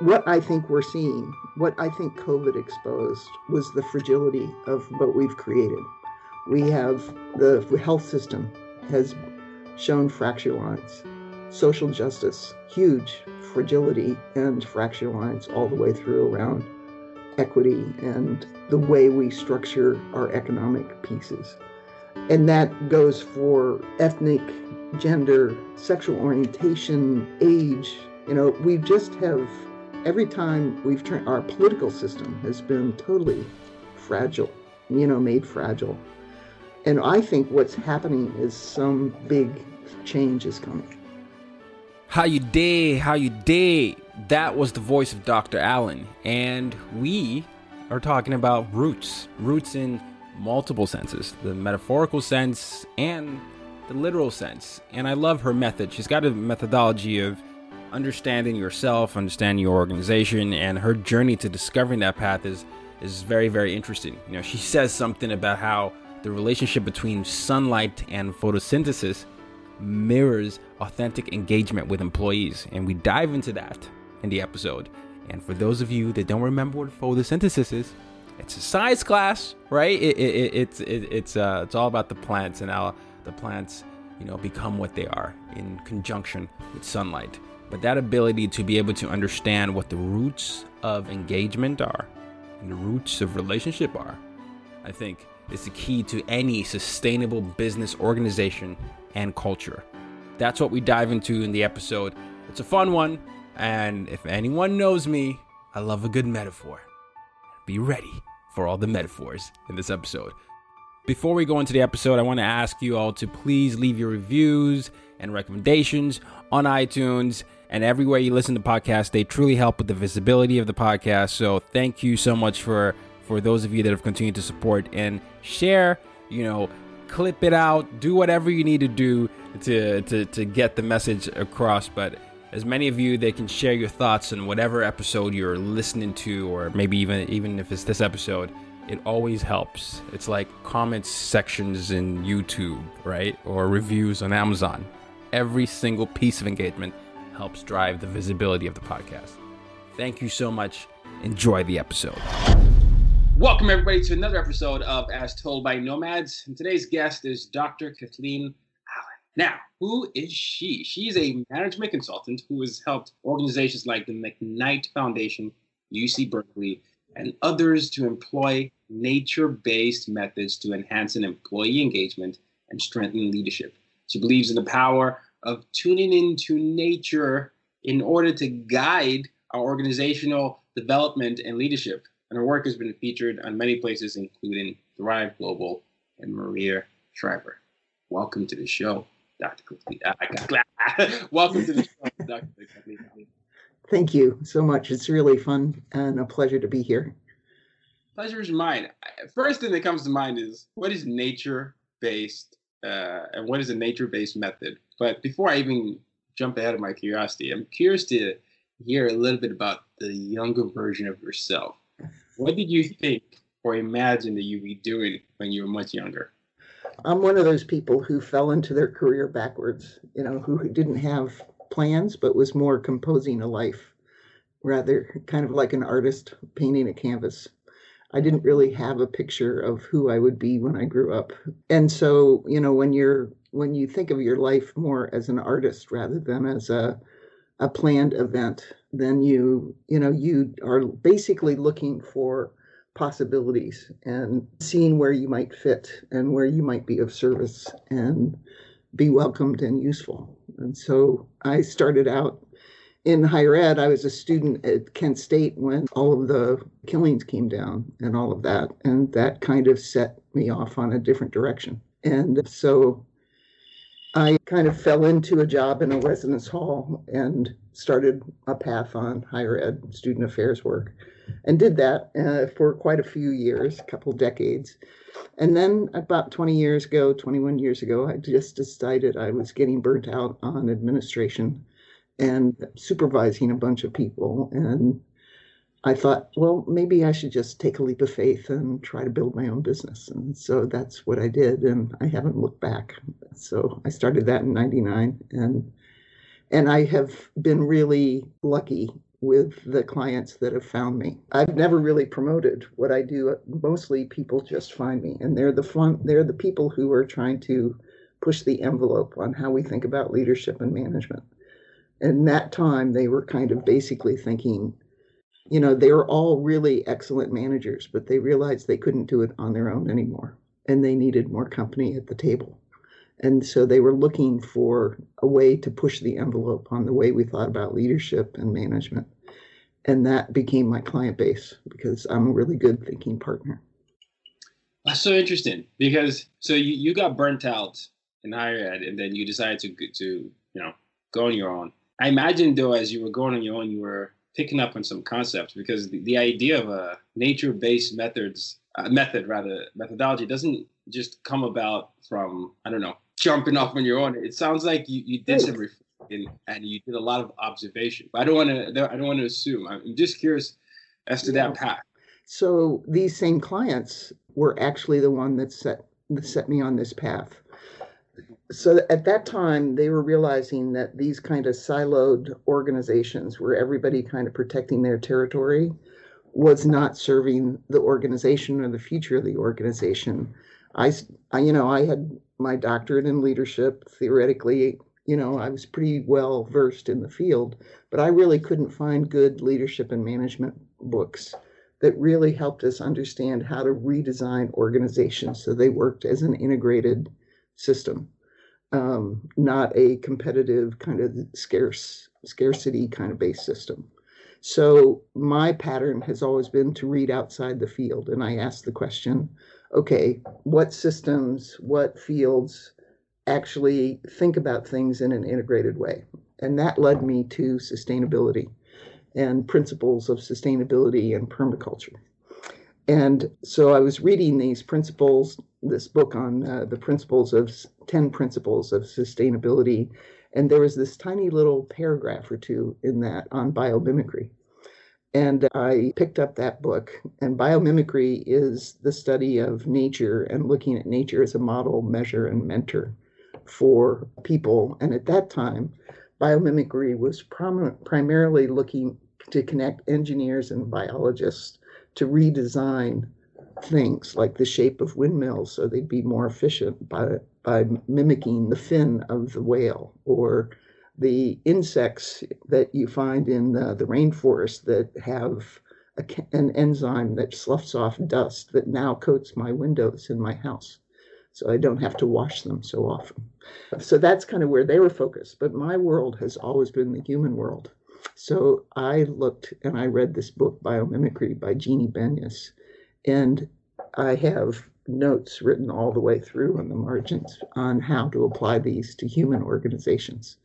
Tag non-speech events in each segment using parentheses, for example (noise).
What I think we're seeing, what I think COVID exposed, was the fragility of what we've created. We have the health system has shown fracture lines, social justice, huge fragility and fracture lines all the way through around equity and the way we structure our economic pieces. And that goes for ethnic, gender, sexual orientation, age. You know, we just have every time we've turned our political system has been totally fragile, you know, made fragile. And I think what's happening is some big change is coming. How you day? How you day? That was the voice of Dr. Allen, and we are talking about roots. Roots in multiple senses, the metaphorical sense and the literal sense. And I love her method. She's got a methodology of understanding yourself, understanding your organization, and her journey to discovering that path is is very very interesting. You know, she says something about how the relationship between sunlight and photosynthesis mirrors authentic engagement with employees, and we dive into that in the episode. And for those of you that don't remember what photosynthesis is, it's a science class, right? It, it, it, it's it, it's uh, it's all about the plants and how the plants, you know, become what they are in conjunction with sunlight. But that ability to be able to understand what the roots of engagement are and the roots of relationship are, I think, is the key to any sustainable business organization and culture. That's what we dive into in the episode. It's a fun one, and if anyone knows me, I love a good metaphor. Be ready for all the metaphors in this episode. Before we go into the episode, I want to ask you all to please leave your reviews and recommendations on iTunes and everywhere you listen to podcasts. They truly help with the visibility of the podcast. So thank you so much for for those of you that have continued to support and share. You know, clip it out, do whatever you need to do to to to get the message across. But as many of you that can share your thoughts on whatever episode you're listening to, or maybe even even if it's this episode, it always helps. It's like comments sections in YouTube, right? Or reviews on Amazon. Every single piece of engagement helps drive the visibility of the podcast. Thank you so much. Enjoy the episode. Welcome, everybody, to another episode of As Told by Nomads. And today's guest is Dr. Kathleen Allen. Now, who is she? She's a management consultant who has helped organizations like the McKnight Foundation, UC Berkeley, and others to employ nature based methods to enhance an employee engagement and strengthen leadership. She believes in the power of tuning into nature in order to guide our organizational development and leadership. And her work has been featured on many places, including Thrive Global and Maria Shriver. Welcome to the show, Dr. Kathleen. Ah, (laughs) Welcome to the show, (laughs) Dr. Kathleen. Thank you so much. It's really fun and a pleasure to be here. Pleasure is mine. First thing that comes to mind is what is nature based uh, and what is a nature based method? But before I even jump ahead of my curiosity, I'm curious to hear a little bit about the younger version of yourself. What did you think or imagine that you'd be doing when you were much younger? I'm one of those people who fell into their career backwards, you know, who didn't have plans but was more composing a life rather kind of like an artist painting a canvas. I didn't really have a picture of who I would be when I grew up. And so, you know, when you're when you think of your life more as an artist rather than as a a planned event, then you, you know, you are basically looking for possibilities and seeing where you might fit and where you might be of service and be welcomed and useful. And so I started out in higher ed, I was a student at Kent State when all of the killings came down and all of that. And that kind of set me off on a different direction. And so I kind of fell into a job in a residence hall and started a path on higher ed student affairs work and did that uh, for quite a few years, a couple decades. And then about 20 years ago, 21 years ago, I just decided I was getting burnt out on administration and supervising a bunch of people. And I thought, well, maybe I should just take a leap of faith and try to build my own business. And so that's what I did, and I haven't looked back. So I started that in '99, and and I have been really lucky with the clients that have found me. I've never really promoted what I do. Mostly people just find me, and they're the fun. They're the people who are trying to push the envelope on how we think about leadership and management in that time, they were kind of basically thinking, you know, they were all really excellent managers, but they realized they couldn't do it on their own anymore. And they needed more company at the table. And so they were looking for a way to push the envelope on the way we thought about leadership and management. And that became my client base because I'm a really good thinking partner. That's so interesting because so you, you got burnt out in higher ed and then you decided to to you know go on your own. I imagine though, as you were going on your own, you were picking up on some concepts because the, the idea of a nature-based methods uh, method rather methodology doesn't just come about from I don't know jumping off on your own. It sounds like you, you did some reflection and you did a lot of observation. But I don't want to I don't want to assume. I'm just curious as to yeah. that path. So these same clients were actually the one that set that set me on this path so at that time they were realizing that these kind of siloed organizations where everybody kind of protecting their territory was not serving the organization or the future of the organization. I, I you know i had my doctorate in leadership. Theoretically you know i was pretty well versed in the field but i really couldn't find good leadership and management books that really helped us understand how to redesign organizations so they worked as an integrated system um, not a competitive kind of scarce scarcity kind of based system. So my pattern has always been to read outside the field, and I ask the question, okay, what systems, what fields actually think about things in an integrated way? And that led me to sustainability and principles of sustainability and permaculture. And so I was reading these principles, this book on uh, the principles of 10 principles of sustainability. And there was this tiny little paragraph or two in that on biomimicry. And I picked up that book. And biomimicry is the study of nature and looking at nature as a model, measure, and mentor for people. And at that time, biomimicry was prom- primarily looking to connect engineers and biologists to redesign things like the shape of windmills so they'd be more efficient by by mimicking the fin of the whale or the insects that you find in the, the rainforest that have a, an enzyme that sloughs off dust that now coats my windows in my house so I don't have to wash them so often. So that's kind of where they were focused. But my world has always been the human world. So I looked and I read this book, Biomimicry by Janine Benyus, and I have notes written all the way through on the margins on how to apply these to human organizations.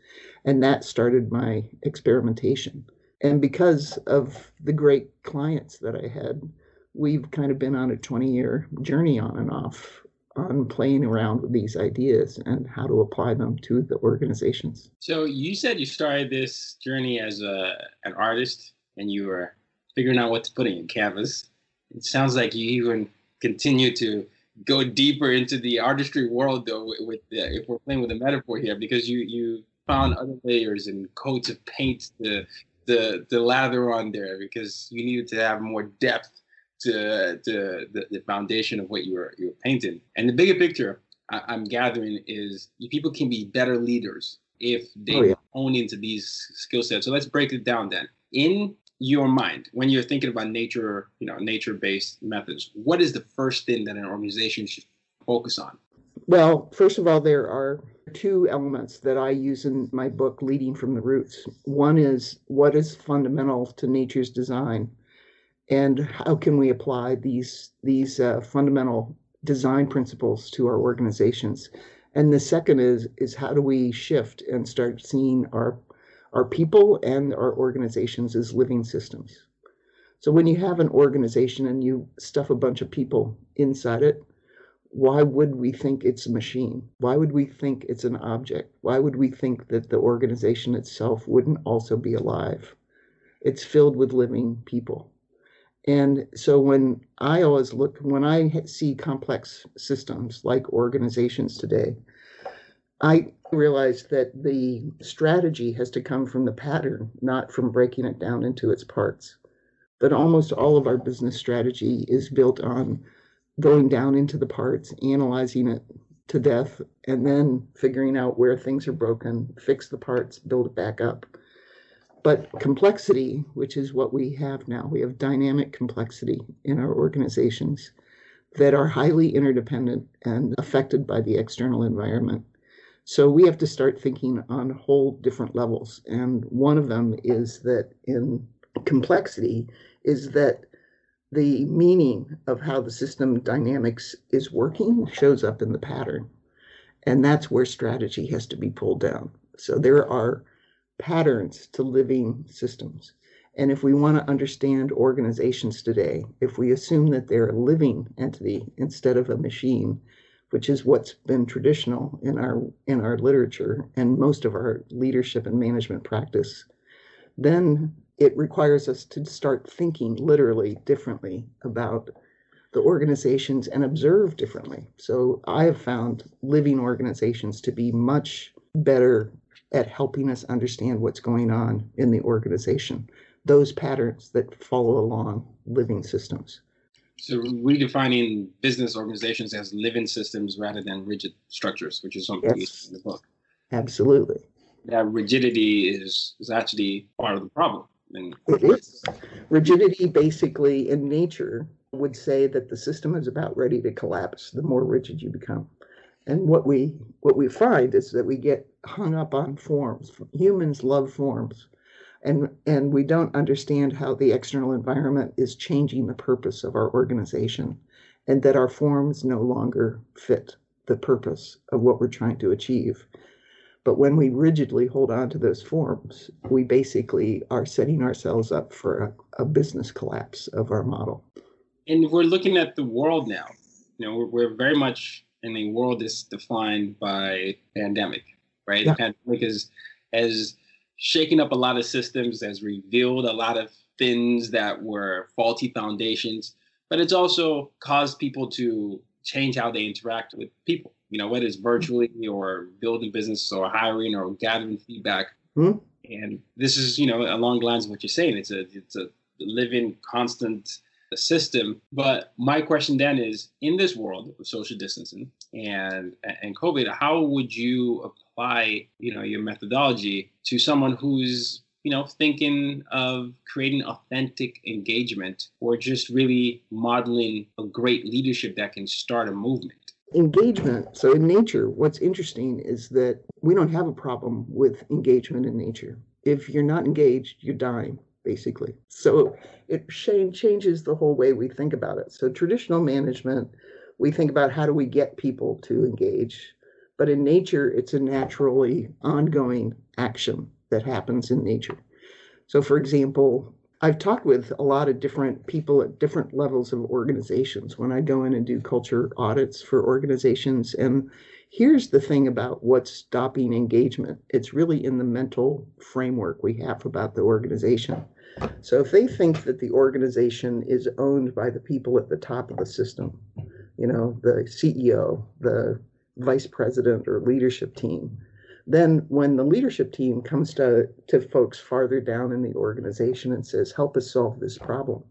And that started my experimentation. And because of the great clients that I had, we've kind of been on a 20 year journey on and off on playing around with these ideas and how to apply them to the organizations. So you said you started this journey as a an artist and you were figuring out what to put in your canvas. It sounds like you even continue to go deeper into the artistry world though with the, if we're playing with a metaphor here because you you found other layers and coats of paint to the the lather on there because you needed to have more depth to, to the, the foundation of what you were you were painting. And the bigger picture I, am gathering is people can be better leaders if they oh, yeah. hone into these skill sets. So let's break it down then. In your mind, when you're thinking about nature, you know, nature-based methods, what is the first thing that an organization should focus on? Well, first of all, there are two elements that I use in my book, Leading from the Roots. One is what is fundamental to nature's design, and how can we apply these these uh, fundamental design principles to our organizations. And the second is is how do we shift and start seeing our our people and our organizations as living systems. So when you have an organization and you stuff a bunch of people inside it, why would we think it's a machine? Why would we think it's an object? Why would we think that the organization itself wouldn't also be alive? It's filled with living people. And so when I always look, when I see complex systems like organizations today, I realize that the strategy has to come from the pattern, not from breaking it down into its parts. But almost all of our business strategy is built on going down into the parts, analyzing it to death, and then figuring out where things are broken, fix the parts, build it back up. But complexity, which is what we have now, we have dynamic complexity in our organizations that are highly interdependent and affected by the external environment. So we have to start thinking on whole different levels. And one of them is that in complexity, is that the meaning of how the system dynamics is working shows up in the pattern. And that's where strategy has to be pulled down. So there are patterns to living systems. And if we want to understand organizations today, if we assume that they're a living entity instead of a machine, which is what's been traditional in our in our literature and most of our leadership and management practice, then it requires us to start thinking literally differently about the organizations and observe differently. So I have found living organizations to be much better at helping us understand what's going on in the organization, those patterns that follow along living systems. So redefining business organizations as living systems rather than rigid structures, which is something yes. in the book. Absolutely. That rigidity is, is actually part of the problem and it is. Rigidity, basically, in nature, would say that the system is about ready to collapse the more rigid you become. And what we what we find is that we get hung up on forms. Humans love forms. And, and we don't understand how the external environment is changing the purpose of our organization and that our forms no longer fit the purpose of what we're trying to achieve. But when we rigidly hold on to those forms, we basically are setting ourselves up for a, a business collapse of our model. And we're looking at the world now. You know, we're, we're very much in a world that's defined by pandemic, right? Yeah. The pandemic is has shaken up a lot of systems, has revealed a lot of things that were faulty foundations, but it's also caused people to change how they interact with people you know, whether it's virtually or building business or hiring or gathering feedback. Mm-hmm. And this is, you know, along the lines of what you're saying. It's a it's a living constant system. But my question then is, in this world of social distancing and and COVID, how would you apply, you know, your methodology to someone who's you know, thinking of creating authentic engagement or just really modeling a great leadership that can start a movement engagement. So in nature, what's interesting is that we don't have a problem with engagement in nature. If you're not engaged, you're dying, basically. So it changes the whole way we think about it. So traditional management, we think about how do we get people to engage. But in nature, it's a naturally ongoing action that happens in nature. So, for example, I've talked with a lot of different people at different levels of organizations when I go in and do culture audits for organizations. And here's the thing about what's stopping engagement it's really in the mental framework we have about the organization. So if they think that the organization is owned by the people at the top of the system, you know, the CEO, the vice president, or leadership team, then when the leadership team comes to, to folks farther down in the organization and says, help us solve this problem,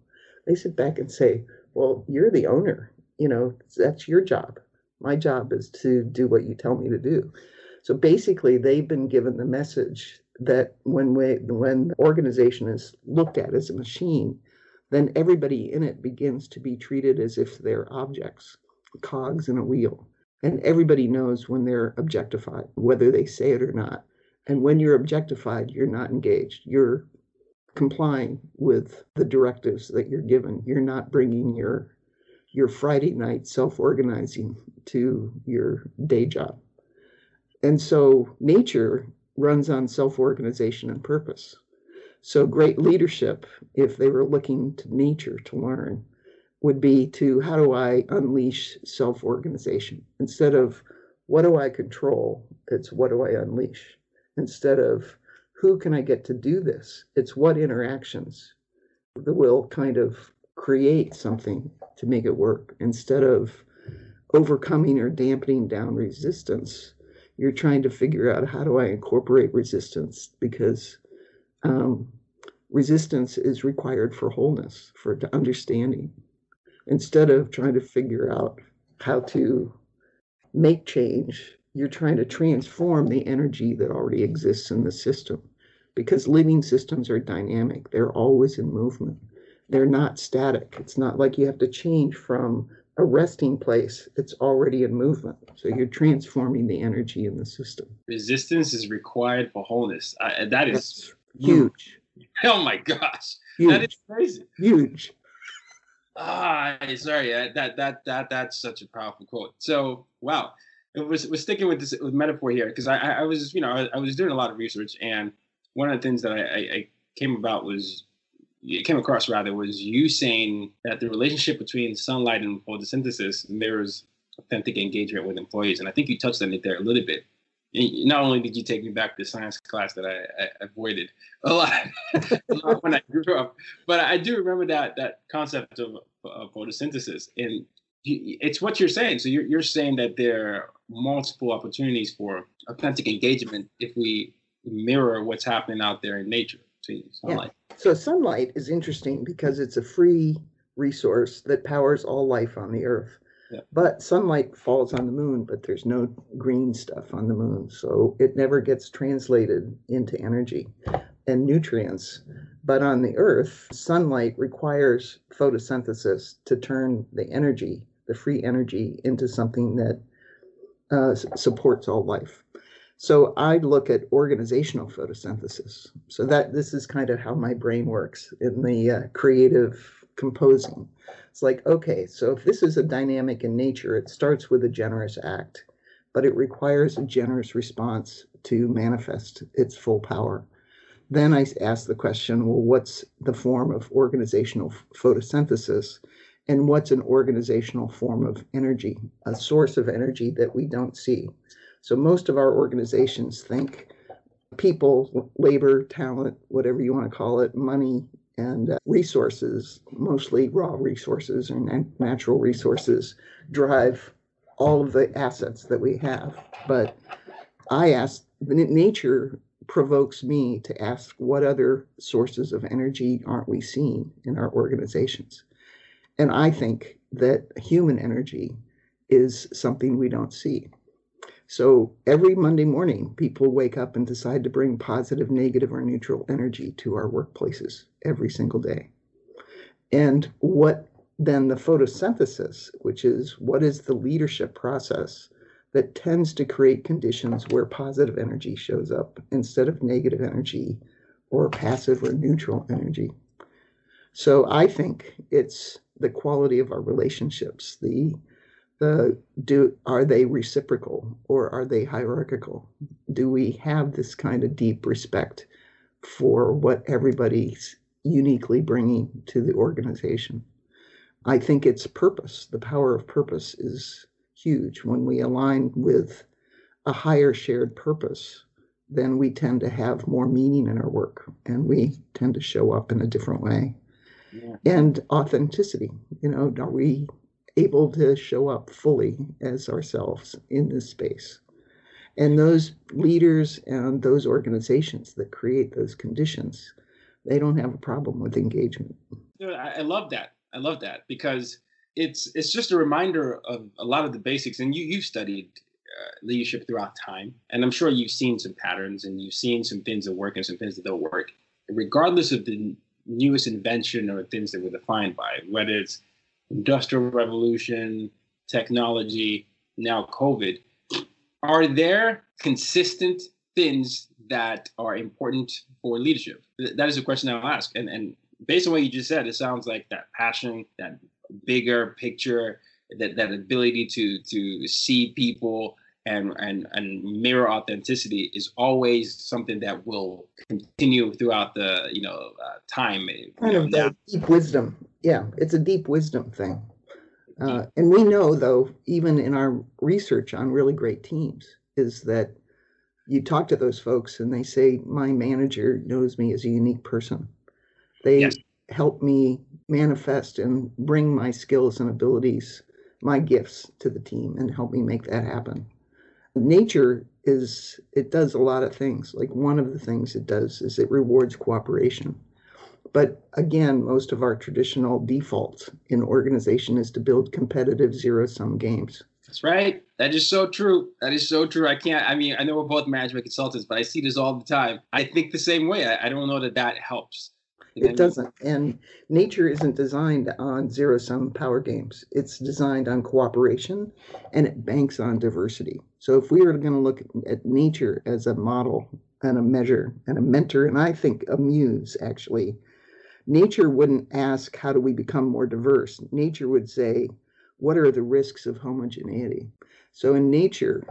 They sit back and say, well, you're the owner. You know, that's your job. My job is to do what you tell me to do. So basically, they've been given the message that when we, when the organization is looked at as a machine, then everybody in it begins to be treated as if they're objects, cogs in a wheel. And everybody knows when they're objectified, whether they say it or not. And when you're objectified, you're not engaged. You're complying with the directives that you're given. You're not bringing your your Friday night self-organizing to your day job. And so nature runs on self-organization and purpose. So great leadership, if they were looking to nature to learn, would be to how do I unleash self-organization instead of what do I control? It's what do I unleash? Instead of who can I get to do this? It's what interactions that will kind of create something to make it work. Instead of overcoming or dampening down resistance. You're trying to figure out how do I incorporate resistance? Because um, resistance is required for wholeness, for understanding, instead of trying to figure out how to make change you're trying to transform the energy that already exists in the system. Because living systems are dynamic they're always in movement they're not static. It's not like you have to change from a resting place. It's already in movement. So you're transforming the energy in the system. Resistance is required for wholeness. Uh, that is That's huge. (laughs) Oh my gosh. Huge that is crazy. Huge. Ah sorry. That that that that's such a powerful quote. So wow. It was was sticking with this with metaphor here because I, I was you know I, I, was doing a lot of research and one of the things that I, I, came about was came across rather was you saying that the relationship between sunlight and photosynthesis mirrors authentic engagement with employees and I think you touched on it there a little bit. Not only did you take me back to science class that I, avoided a lot, (laughs) a lot when I grew up, but I do remember that that concept of, of photosynthesis and it's what you're saying. So you're, you're saying that there are multiple opportunities for authentic engagement if we mirror what's happening out there in nature. Sunlight. Yeah. So sunlight is interesting because it's a free resource that powers all life on the earth. Yeah. But sunlight falls on the moon, but there's no green stuff on the moon. So it never gets translated into energy and nutrients. But on the earth, sunlight requires photosynthesis to turn the energy the free energy into something that uh, supports all life. So I look at organizational photosynthesis. So that this is kind of how my brain works in the uh, creative composing. It's like, okay, so if this is a dynamic in nature, it starts with a generous act, but it requires a generous response to manifest its full power. Then I ask the question, well, what's the form of organizational photosynthesis? and what's an organizational form of energy, a source of energy that we don't see. So most of our organizations think people, labor, talent, whatever you want to call it, money, and uh, resources, mostly raw resources or natural resources, drive all of the assets that we have. But I ask, nature provokes me to ask what other sources of energy aren't we seeing in our organizations? And I think that human energy is something we don't see. So every Monday morning, people wake up and decide to bring positive, negative, or neutral energy to our workplaces every single day. And what then the photosynthesis, which is what is the leadership process that tends to create conditions where positive energy shows up instead of negative energy or passive or neutral energy. So I think it's the quality of our relationships the the do are they reciprocal or are they hierarchical do we have this kind of deep respect for what everybody's uniquely bringing to the organization i think it's purpose the power of purpose is huge when we align with a higher shared purpose then we tend to have more meaning in our work and we tend to show up in a different way yeah. and authenticity. You know, are we able to show up fully as ourselves in this space? And those leaders and those organizations that create those conditions, they don't have a problem with engagement. I love that I love that because it's it's just a reminder of a lot of the basics. And you you've studied uh, leadership throughout time, and I'm sure you've seen some patterns and you've seen some things that work and some things that don't work. Regardless of the newest invention or things that we're defined by, whether it's industrial revolution, technology, now COVID, are there consistent things that are important for leadership? That is a question I'll ask. And and based on what you just said, it sounds like that passion, that bigger picture, that that ability to to see people and and and mirror authenticity is always something that will continue throughout the you know uh, time. Kind of now. deep wisdom. Yeah, it's a deep wisdom thing. Uh, and we know, though, even in our research on really great teams, is that you talk to those folks and they say, My manager knows me as a unique person. They Yes. help me manifest and bring my skills and abilities, my gifts to the team and help me make that happen. Nature is, it does a lot of things. Like one of the things it does is it rewards cooperation. But again, most of our traditional default in organization is to build competitive zero sum games. That's right. That is so true. That is so true. I can't. I mean, I know we're both management consultants, but I see this all the time. I think the same way. I, I don't know that that helps. It doesn't. And nature isn't designed on zero sum power games. It's designed on cooperation and it banks on diversity. So if we were going to look at nature as a model and a measure and a mentor, and I think a muse actually, nature wouldn't ask, how do we become more diverse? Nature would say, what are the risks of homogeneity? So in nature,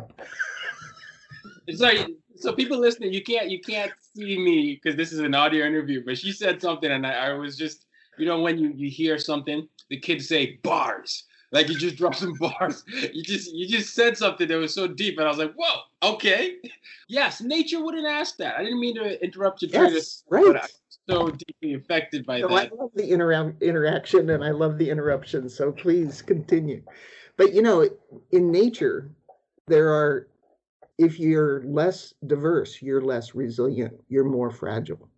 like so people listening, you can't you can't see me because this is an audio interview. But she said something, and I, I was just you know when you you hear something, the kids say bars. Like you just dropped some (laughs) bars. You just you just said something that was so deep, and I was like, "Whoa, okay, yes." Nature wouldn't ask that. I didn't mean to interrupt you. yes, but right. I'm so deeply affected by So I love the intera- interaction and I love the interruption. So please continue. But you know, in nature, there are, if you're less diverse, you're less resilient, you're more fragile.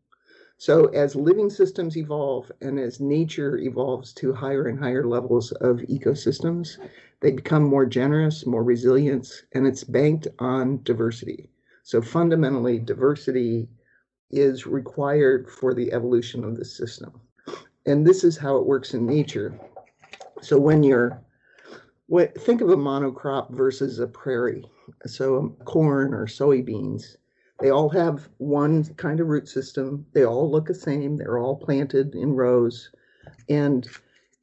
So as living systems evolve and as nature evolves to higher and higher levels of ecosystems, they become more generous, more resilient, and it's banked on diversity. So fundamentally, diversity is required for the evolution of the system. And this is how it works in nature. So when you're what think of a monocrop versus a prairie. So um, corn or soybeans, they all have one kind of root system. They all look the same. They're all planted in rows. And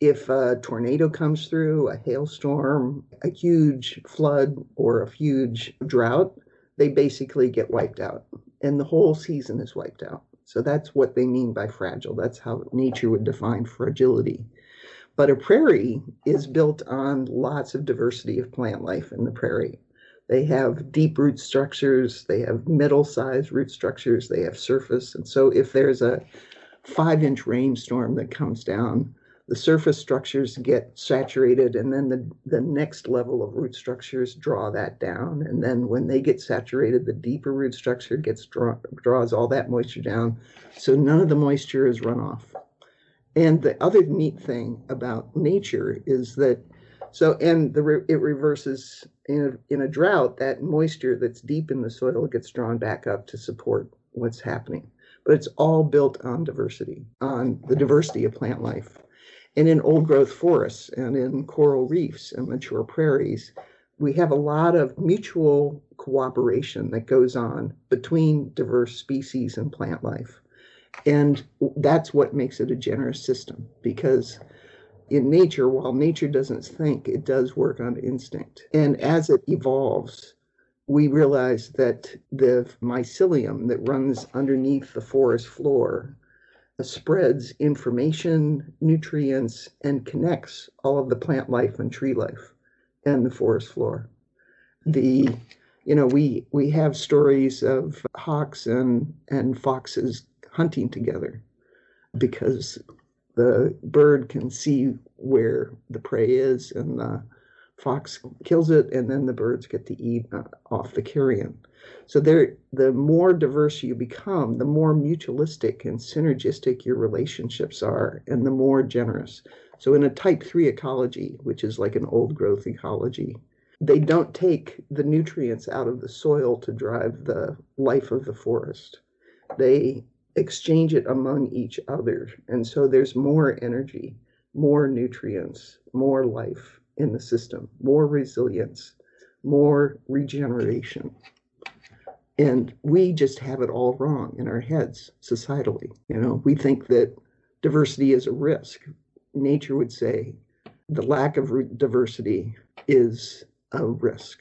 if a tornado comes through, a hailstorm, a huge flood, or a huge drought, they basically get wiped out and the whole season is wiped out. So that's what they mean by fragile. That's how nature would define fragility. But a prairie is built on lots of diversity of plant life in the prairie. They have deep root structures, they have middle sized root structures, they have surface. And so if there's a five inch rainstorm that comes down, the surface structures get saturated, and then the, the next level of root structures draw that down. And then when they get saturated, the deeper root structure gets draw, draws all that moisture down. So none of the moisture is run off. And the other neat thing about nature is that so and the it reverses in a, in a drought that moisture that's deep in the soil gets drawn back up to support what's happening. But it's all built on diversity, on the diversity of plant life. And in old growth forests and in coral reefs and mature prairies, we have a lot of mutual cooperation that goes on between diverse species and plant life. And that's what makes it a generous system because in nature, while nature doesn't think, it does work on instinct. And as it evolves, we realize that the mycelium that runs underneath the forest floor spreads information, nutrients, and connects all of the plant life and tree life and the forest floor. The you know we we have stories of hawks and and foxes hunting together because the bird can see where the prey is and the fox kills it and then the birds get to eat uh, off the carrion so there the more diverse you become the more mutualistic and synergistic your relationships are and the more generous So, in a type 3 ecology, which is like an old growth ecology, they don't take the nutrients out of the soil to drive the life of the forest. They exchange it among each other. And so there's more energy, more nutrients, more life in the system, more resilience, more regeneration. And we just have it all wrong in our heads societally. You know, we think that diversity is a risk. Nature would say the lack of diversity is a risk.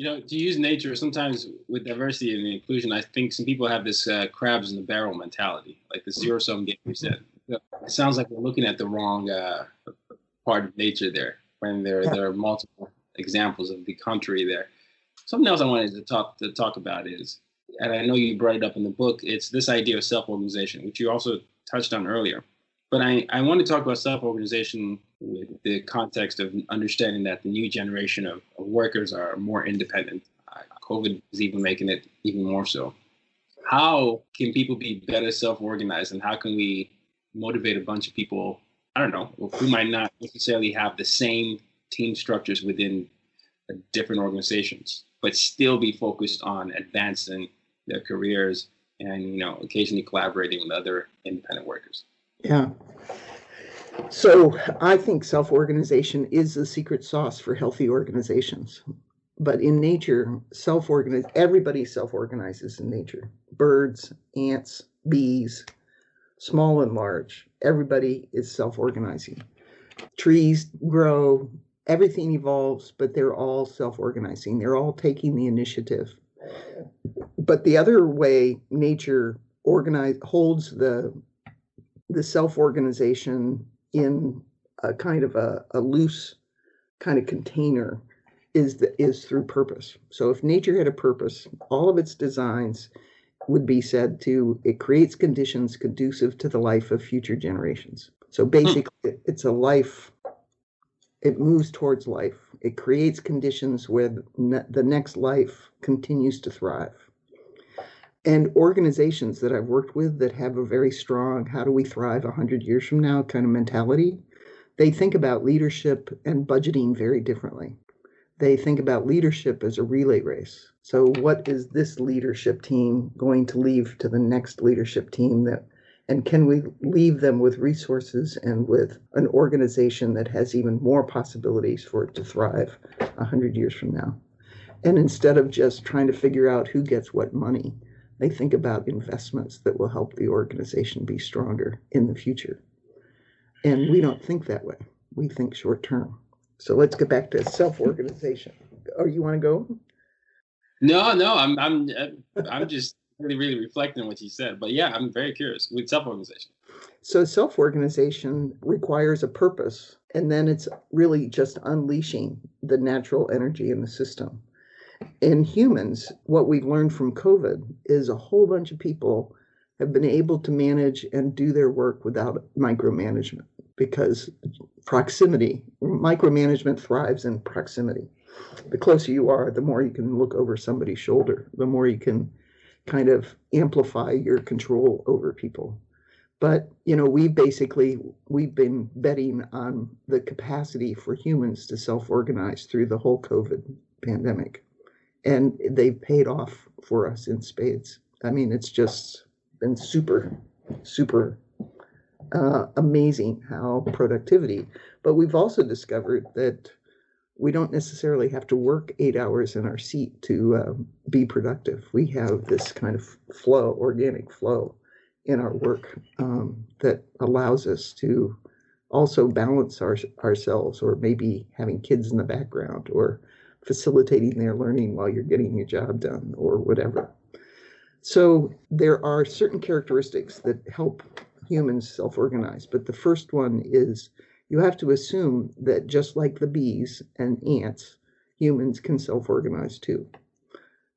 You know, to use nature, sometimes with diversity and inclusion, I think some people have this uh, crabs in the barrel mentality, like the zero sum game you said. It sounds like we're looking at the wrong uh, part of nature there when there, there are multiple examples of the country there. Something else I wanted to talk to talk about is, and I know you brought it up in the book, it's this idea of self-organization, which you also touched on earlier. But I, I want to talk about self-organization with the context of understanding that the new generation of, of workers are more independent. Uh, COVID is even making it even more so. How can people be better self-organized, and how can we motivate a bunch of people? I don't know who might not necessarily have the same team structures within different organizations, but still be focused on advancing their careers and you know occasionally collaborating with other independent workers. Yeah. So I think self organization is the secret sauce for healthy organizations. But in nature, self organize everybody self organizes in nature. Birds, ants, bees, small and large. Everybody is self organizing. Trees grow, everything evolves, but they're all self organizing. They're all taking the initiative. But the other way nature organize holds the the self organization in a kind of a, a loose kind of container is the, is through purpose. So if nature had a purpose, all of its designs would be said to it creates conditions conducive to the life of future generations. So hmm. basically, it's a life. It moves towards life. It creates conditions where the next life continues to thrive and organizations that I've worked with that have a very strong how do we thrive 100 years from now kind of mentality, they think about leadership and budgeting very differently. They think about leadership as a relay race. So, what is this leadership team going to leave to the next leadership team that and can we leave them with resources and with an organization that has even more possibilities for it to thrive 100 years from now? And instead of just trying to figure out who gets what money, they think about investments that will help the organization be stronger in the future. And we don't think that way. We think short term. So let's get back to self organization. Oh, you want to go? No, no, I'm I'm uh, I'm just really really reflecting on what you said. But yeah, I'm very curious with self organization. So self organization requires a purpose, and then it's really just unleashing the natural energy in the system in humans, what we've learned from COVID is a whole bunch of people have been able to manage and do their work without micromanagement because proximity, micromanagement thrives in proximity. The closer you are, the more you can look over somebody's shoulder, the more you can kind of amplify your control over people. But you know, we basically we've been betting on the capacity for humans to self-organize through the whole COVID pandemic and they've paid off for us in spades. I mean, it's just been super, super uh, amazing how productivity. But we've also discovered that we don't necessarily have to work eight hours in our seat to uh, be productive. We have this kind of flow, organic flow in our work um, that allows us to also balance our, ourselves, or maybe having kids in the background, or facilitating their learning while you're getting your job done, or whatever. So there are certain characteristics that help humans self organize. But the first one is you have to assume that just like the bees and ants, humans can self organize too.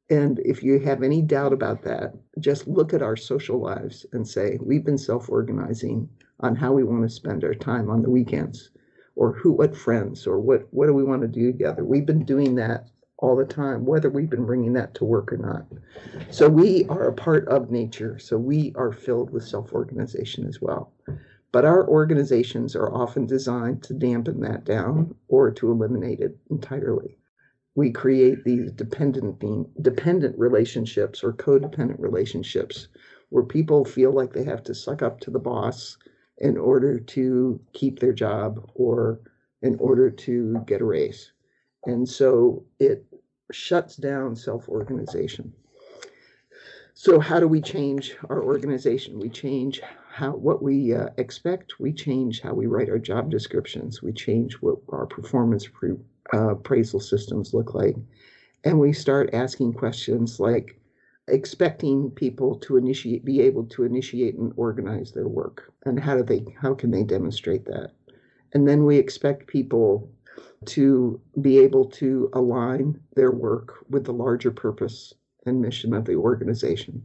And if you have any doubt about that, just look at our social lives and say, we've been self organizing on how we want to spend our time on the weekends or who, what friends or what, what do we want to do together. We've been doing that all the time, whether we've been bringing that to work or not. So we are a part of nature. So we are filled with self organization as well. But our organizations are often designed to dampen that down or to eliminate it entirely. We create these dependent being, dependent relationships or codependent relationships where people feel like they have to suck up to the boss in order to keep their job or in order to get a raise. And so it shuts down self organization. So, how do we change our organization? We change how what we uh, expect. We change how we write our job descriptions. We change what our performance pre, uh, appraisal systems look like, and we start asking questions like expecting people to initiate, be able to initiate and organize their work, and how do they, how can they demonstrate that? And then we expect people to be able to align their work with the larger purpose and mission of the organization.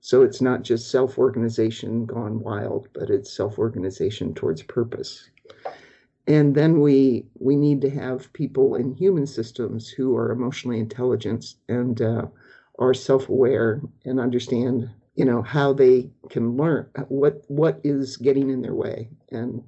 So it's not just self organization gone wild, but it's self organization towards purpose. And then we we need to have people in human systems who are emotionally intelligent and uh, are self aware and understand you know how they can learn what what is getting in their way and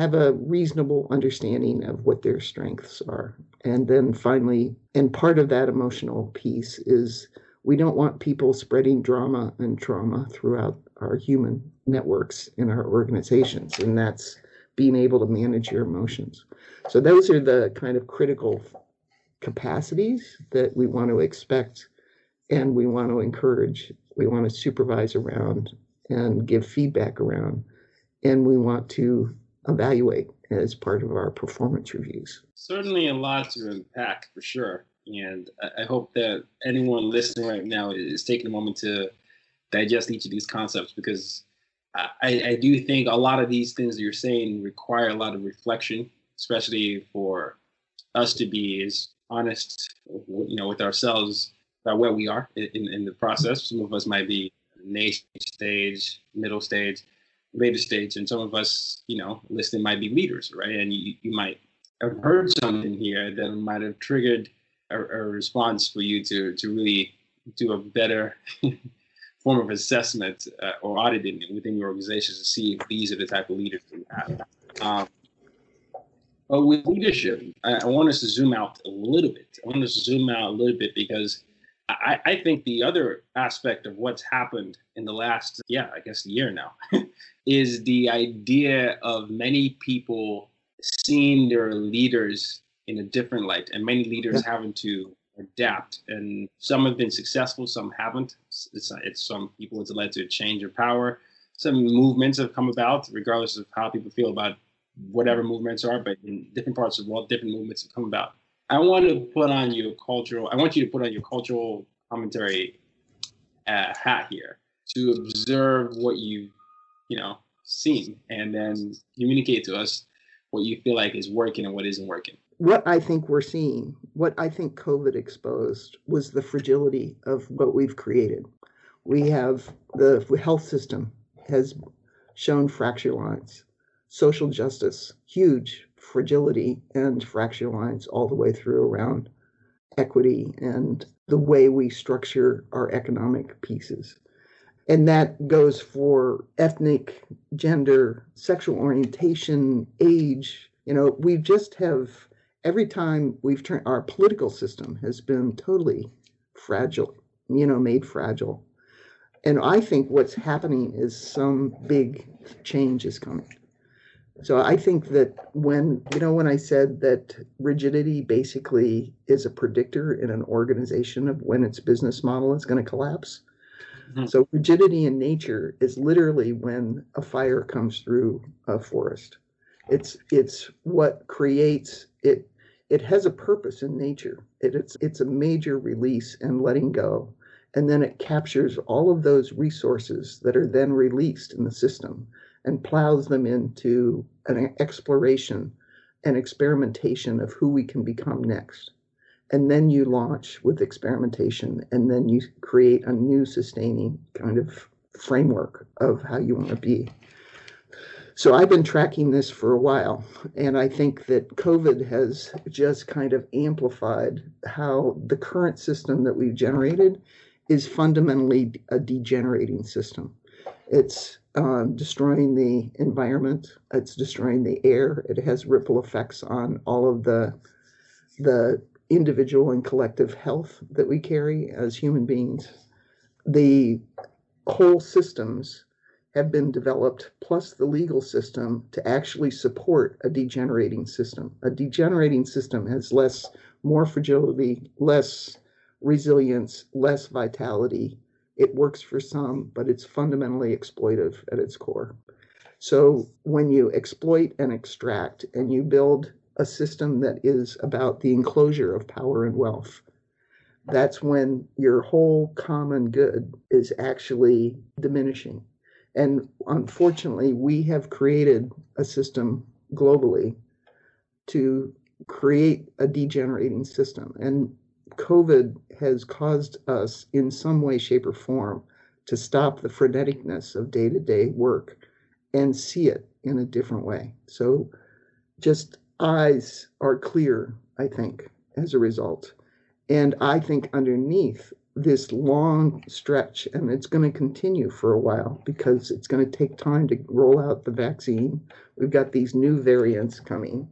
have a reasonable understanding of what their strengths are. And then finally, and part of that emotional piece is we don't want people spreading drama and trauma throughout our human networks in our organizations. And that's being able to manage your emotions. So, those are the kind of critical capacities that we want to expect and we want to encourage. We want to supervise around and give feedback around. And we want to evaluate as part of our performance reviews. Certainly a lot to unpack for sure. And I hope that anyone listening right now is taking a moment to digest each of these concepts because I, I do think a lot of these things that you're saying require a lot of reflection, especially for us to be as honest, you know, with ourselves about where we are in, in the process. Some of us might be nation stage, middle stage, later stage, and some of us, you know, listening might be leaders, right? And you, you might have heard something here that might have triggered a, a response for you to to really do a better (laughs) form of assessment uh, or auditing within your organizations to see if these are the type of leaders you have. Um, but with leadership, I, I want us to zoom out a little bit. I want us to zoom out a little bit because I, I, think the other aspect of what's happened in the last, yeah, I guess year now, (laughs) is the idea of many people seeing their leaders in a different light and many leaders yeah. having to adapt. And some have been successful, some haven't. It's, it's some people it's led to a change of power. Some movements have come about, regardless of how people feel about whatever movements are, but in different parts of the world, different movements have come about. I want to put on your cultural. I want you to put on your cultural commentary uh, hat here to observe what you, you know, seen, and then communicate to us what you feel like is working and what isn't working. What I think we're seeing, what I think COVID exposed, was the fragility of what we've created. We have the health system has shown fracture lines, social justice, huge fragility and fracture lines all the way through around equity and the way we structure our economic pieces. And that goes for ethnic, gender, sexual orientation, age. You know, we just have, every time we've turned, our political system has been totally fragile, you know, made fragile. And I think what's happening is some big change is coming. So I think that when, you know, when I said that rigidity basically is a predictor in an organization of when its business model is going to collapse. Mm-hmm. So rigidity in nature is literally when a fire comes through a forest. It's it's what creates it it has a purpose in nature. It, it's it's a major release and letting go. And then it captures all of those resources that are then released in the system and plows them into an exploration and experimentation of who we can become next. And then you launch with experimentation, and then you create a new sustaining kind of framework of how you want to be. So I've been tracking this for a while, and I think that COVID has just kind of amplified how the current system that we've generated is fundamentally a degenerating system. It's um, destroying the environment. It's destroying the air. It has ripple effects on all of the the individual and collective health that we carry as human beings. The whole systems have been developed, plus the legal system, to actually support a degenerating system. A degenerating system has less, more fragility, less resilience, less vitality, it works for some, but it's fundamentally exploitive at its core. So when you exploit and extract and you build a system that is about the enclosure of power and wealth, that's when your whole common good is actually diminishing. And unfortunately, we have created a system globally to create a degenerating system. And COVID has caused us in some way, shape, or form to stop the freneticness of day to day work and see it in a different way. So just eyes are clear, I think, as a result. And I think underneath this long stretch, and it's going to continue for a while because it's going to take time to roll out the vaccine. We've got these new variants coming.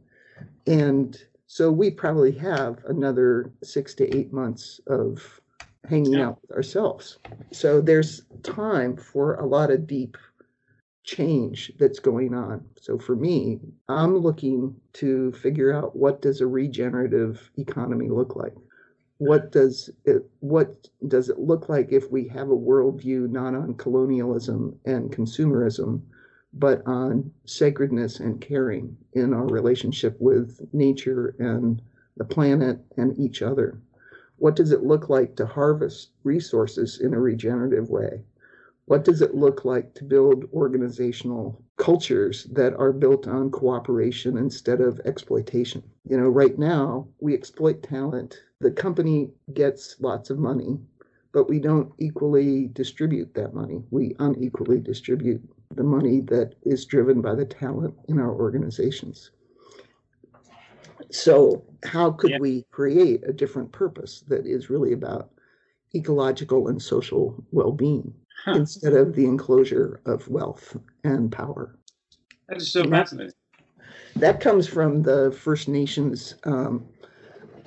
And so we probably have another six to eight months of hanging yeah. out with ourselves. So there's time for a lot of deep change that's going on. So for me, I'm looking to figure out what does a regenerative economy look like? What does it what does it look like if we have a worldview not on colonialism and consumerism, but on sacredness and caring in our relationship with nature and the planet and each other. What does it look like to harvest resources in a regenerative way? What does it look like to build organizational cultures that are built on cooperation instead of exploitation? You know, right now we exploit talent. The company gets lots of money, but we don't equally distribute that money. We unequally distribute the money that is driven by the talent in our organizations. So, how could yeah. we create a different purpose that is really about ecological and social well being huh. instead of the enclosure of wealth and power? That is so and fascinating. That, that, comes from the First Nations um,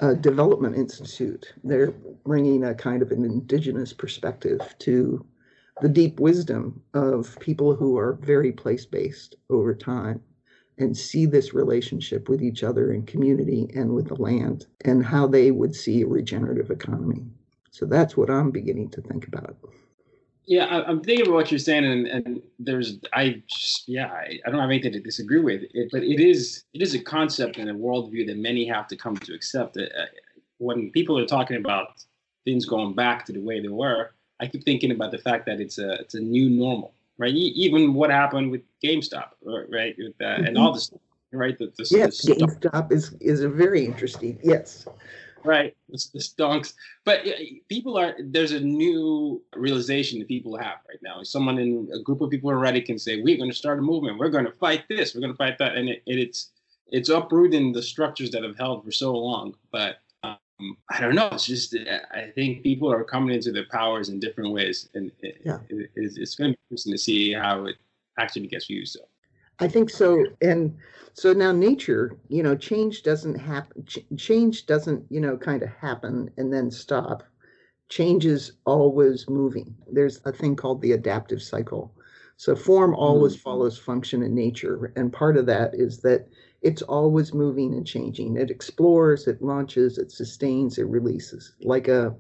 uh, Development Institute. They're bringing a kind of an indigenous perspective to the deep wisdom of people who are very place based over time and see this relationship with each other in community and with the land and how they would see a regenerative economy. So that's what I'm beginning to think about. Yeah, I, am thinking about what you're saying, and, and there's, I just, yeah, I, I, don't have anything to disagree with it, but it is, it is a concept and a worldview that many have to come to accept. That uh, when people are talking about things going back to the way they were, I keep thinking about the fact that it's a it's a new normal, right? Even what happened with GameStop, right? With, uh, and all this, right? The, the, yes, the GameStop is is a very interesting. Yes, right. The, the stonks, but people are there's a new realization that people have right now. Someone in a group of people on Reddit can say, "We're going to start a movement. We're going to fight this. We're going to fight that," and it, it, it's it's uprooting the structures that have held for so long. But I don't know. It's just I think people are coming into their powers in different ways, and it, yeah. it, it's, it's going to be interesting to see how it actually gets used. Though. I think so, and so now nature, you know, change doesn't happen. Ch- change doesn't, you know, kind of happen and then stop. change is always moving. There's a thing called the adaptive cycle. So form always mm-hmm. follows function in nature. And part of that is that it's always moving and changing. It explores, it launches, it sustains, it releases, like a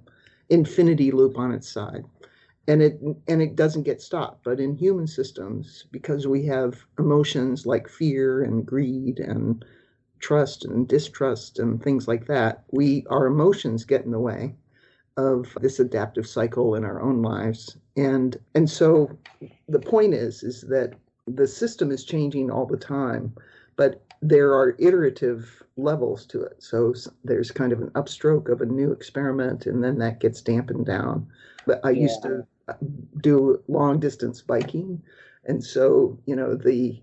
infinity loop on its side. And it and it doesn't get stopped. But in human systems, because we have emotions like fear and greed and trust and distrust and things like that, we our emotions get in the way of this adaptive cycle in our own lives. And and so the point is is that the system is changing all the time, but there are iterative levels to it. So there's kind of an upstroke of a new experiment, and then that gets dampened down. But I yeah. used to uh, do long distance biking, and so you know the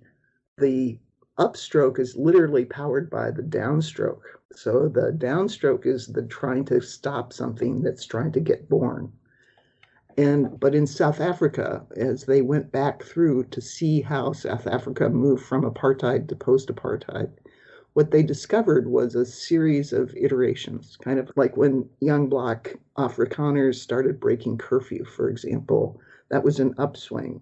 the upstroke is literally powered by the downstroke. So the downstroke is the trying to stop something that's trying to get born. And but in South Africa, as they went back through to see how South Africa moved from apartheid to post-apartheid, what they discovered was a series of iterations, kind of like when young black Afrikaners started breaking curfew, for example. That was an upswing.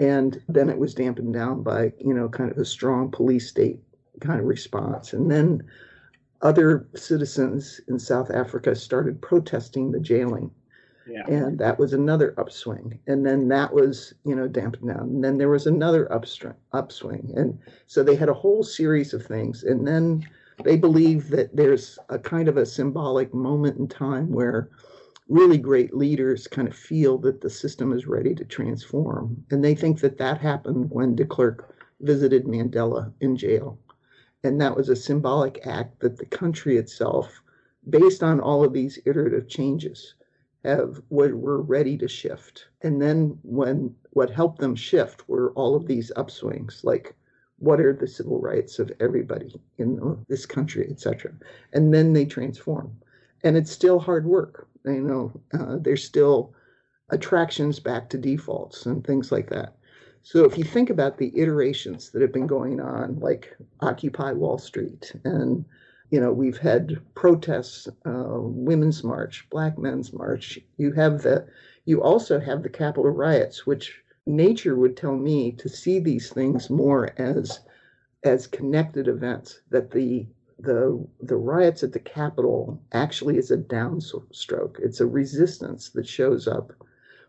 And then it was dampened down by, you know, kind of a strong police state kind of response. And then other citizens in South Africa started protesting the jailing. And that was another upswing. And then that was, you know, dampened down. And then there was another upstring, upswing. And so they had a whole series of things. And then they believe that there's a kind of a symbolic moment in time where really great leaders kind of feel that the system is ready to transform. And they think that that happened when de Klerk visited Mandela in jail and that was a symbolic act that the country itself, based on all of these iterative changes, have what were ready to shift. And then when what helped them shift were all of these upswings, like what are the civil rights of everybody in this country, etc. And then they transform. And it's still hard work. You know, uh, there's still attractions back to defaults and things like that. So if you think about the iterations that have been going on, like Occupy Wall Street, and you know we've had protests, uh, Women's March, Black Men's March. You have the, you also have the Capitol riots, which nature would tell me to see these things more as as connected events. That the the the riots at the Capitol actually is a downstroke. It's a resistance that shows up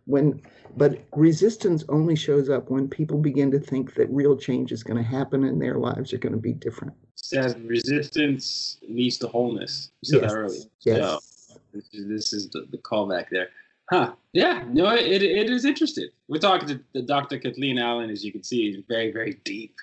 when but resistance only shows up when people begin to think that real change is going to happen and their lives are going to be different. Says resistance leads to wholeness. You said yes. that earlier. Yes. So this is, this is the, the callback there. Huh. Yeah. No, it, it is interesting. We're talking to the Dr. Kathleen Allen, as you can see, very, very deep,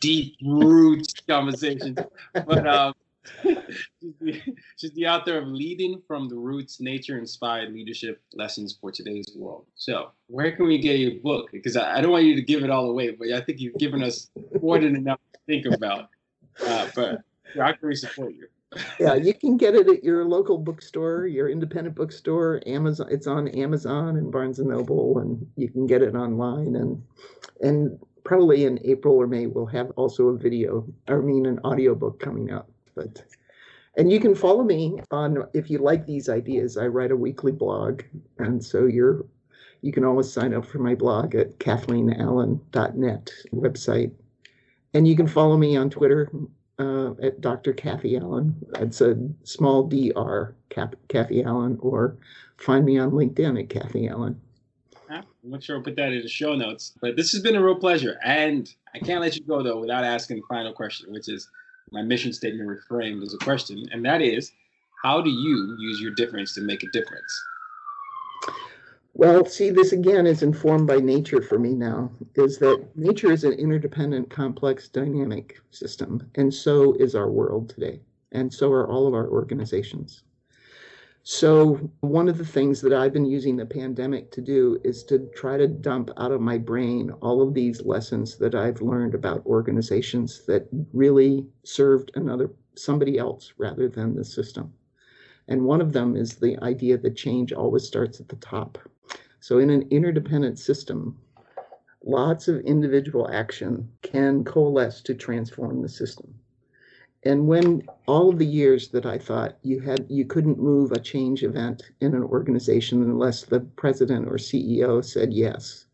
deep roots conversation. But um, (laughs) she's, the, she's, the, author of Leading from the Roots Nature Inspired Leadership Lessons for Today's World. So, where can we get your book? Because I, I, don't want you to give it all away, but I think you've given us more than enough to think about. Uh, but how can we support you? yeah, you can get it at your local bookstore, your independent bookstore, Amazon. It's on Amazon and Barnes and Noble, and you can get it online. And and probably in April or May, we'll have also a video, I mean, an audiobook coming out. But and you can follow me on if you like these ideas. I write a weekly blog, and so you're you can always sign up for my blog at kathleenallen.net website. And you can follow me on Twitter uh, at Dr. Kathy Allen. It's a small dr, Cap, Kathy Allen, or find me on LinkedIn at Kathy Allen. I'm not sure I'll put that in the show notes. But this has been a real pleasure. And I can't let you go, though, without asking the final question, which is my mission statement reframed as a question, and that is, how do you use your difference to make a difference? Well, see, this again is informed by nature for me now, is that nature is an interdependent, complex, dynamic system, and so is our world today, and so are all of our organizations. So, one of the things that I've been using the pandemic to do is to try to dump out of my brain all of these lessons that I've learned about organizations that really served another somebody else rather than the system. And one of them is the idea that change always starts at the top. So, in an interdependent system, lots of individual action can coalesce to transform the system. And when all of the years that I thought you had you couldn't move a change event in an organization unless the president or CEO said yes.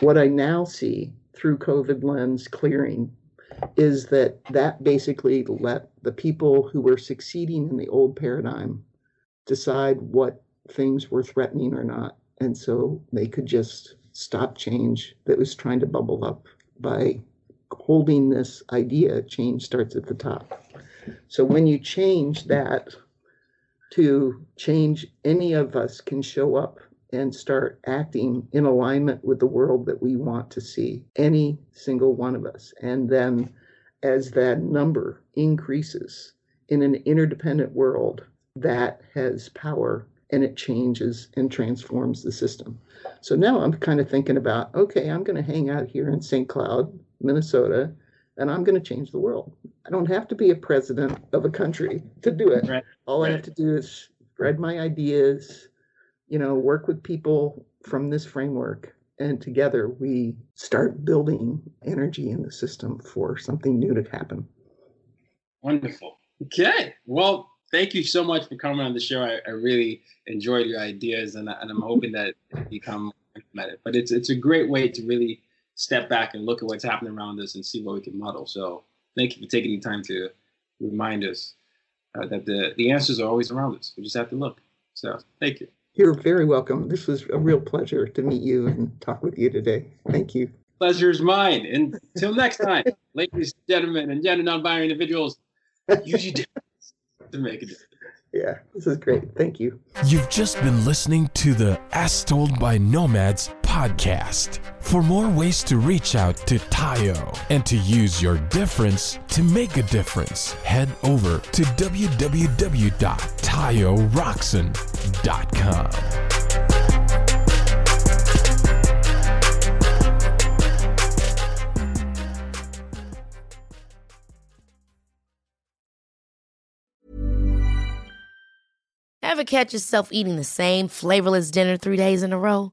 What I now see through COVID lens clearing is that that basically let the people who were succeeding in the old paradigm decide what things were threatening or not. And so they could just stop change that was trying to bubble up by holding this idea change starts at the top. So when you change that to change, any of us can show up and start acting in alignment with the world that we want to see, any single one of us. And then as that number increases in an interdependent world, that has power and it changes and transforms the system. So now I'm kind of thinking about okay, I'm going to hang out here in St. Cloud, Minnesota, and I'm going to change the world. I don't have to be a president of a country to do it. Right. All right. I have to do is spread my ideas, you know, work with people from this framework. And together we start building energy in the system for something new to happen. Wonderful. Okay. Well, thank you so much for coming on the show. I, I really enjoyed your ideas, and, and I'm hoping that become implemented. But it's it's a great way to really step back and look at what's happening around us and see what we can model. So thank you for taking the time to remind us uh, that the the answers are always around us. We just have to look. So thank you. You're very welcome. This was a real pleasure to meet you and talk with you today. Thank you. Pleasure is mine. Until next time, (laughs) ladies, gentlemen, and gender non-binary individuals, use your difference to make a difference. Yeah, this is great. Thank you. You've just been listening to the As Told by Nomads podcast. For more ways to reach out to Tayo and to use your difference to make a difference, head over to www.tayorockson.com. Ever catch yourself eating the same flavorless dinner three days in a row?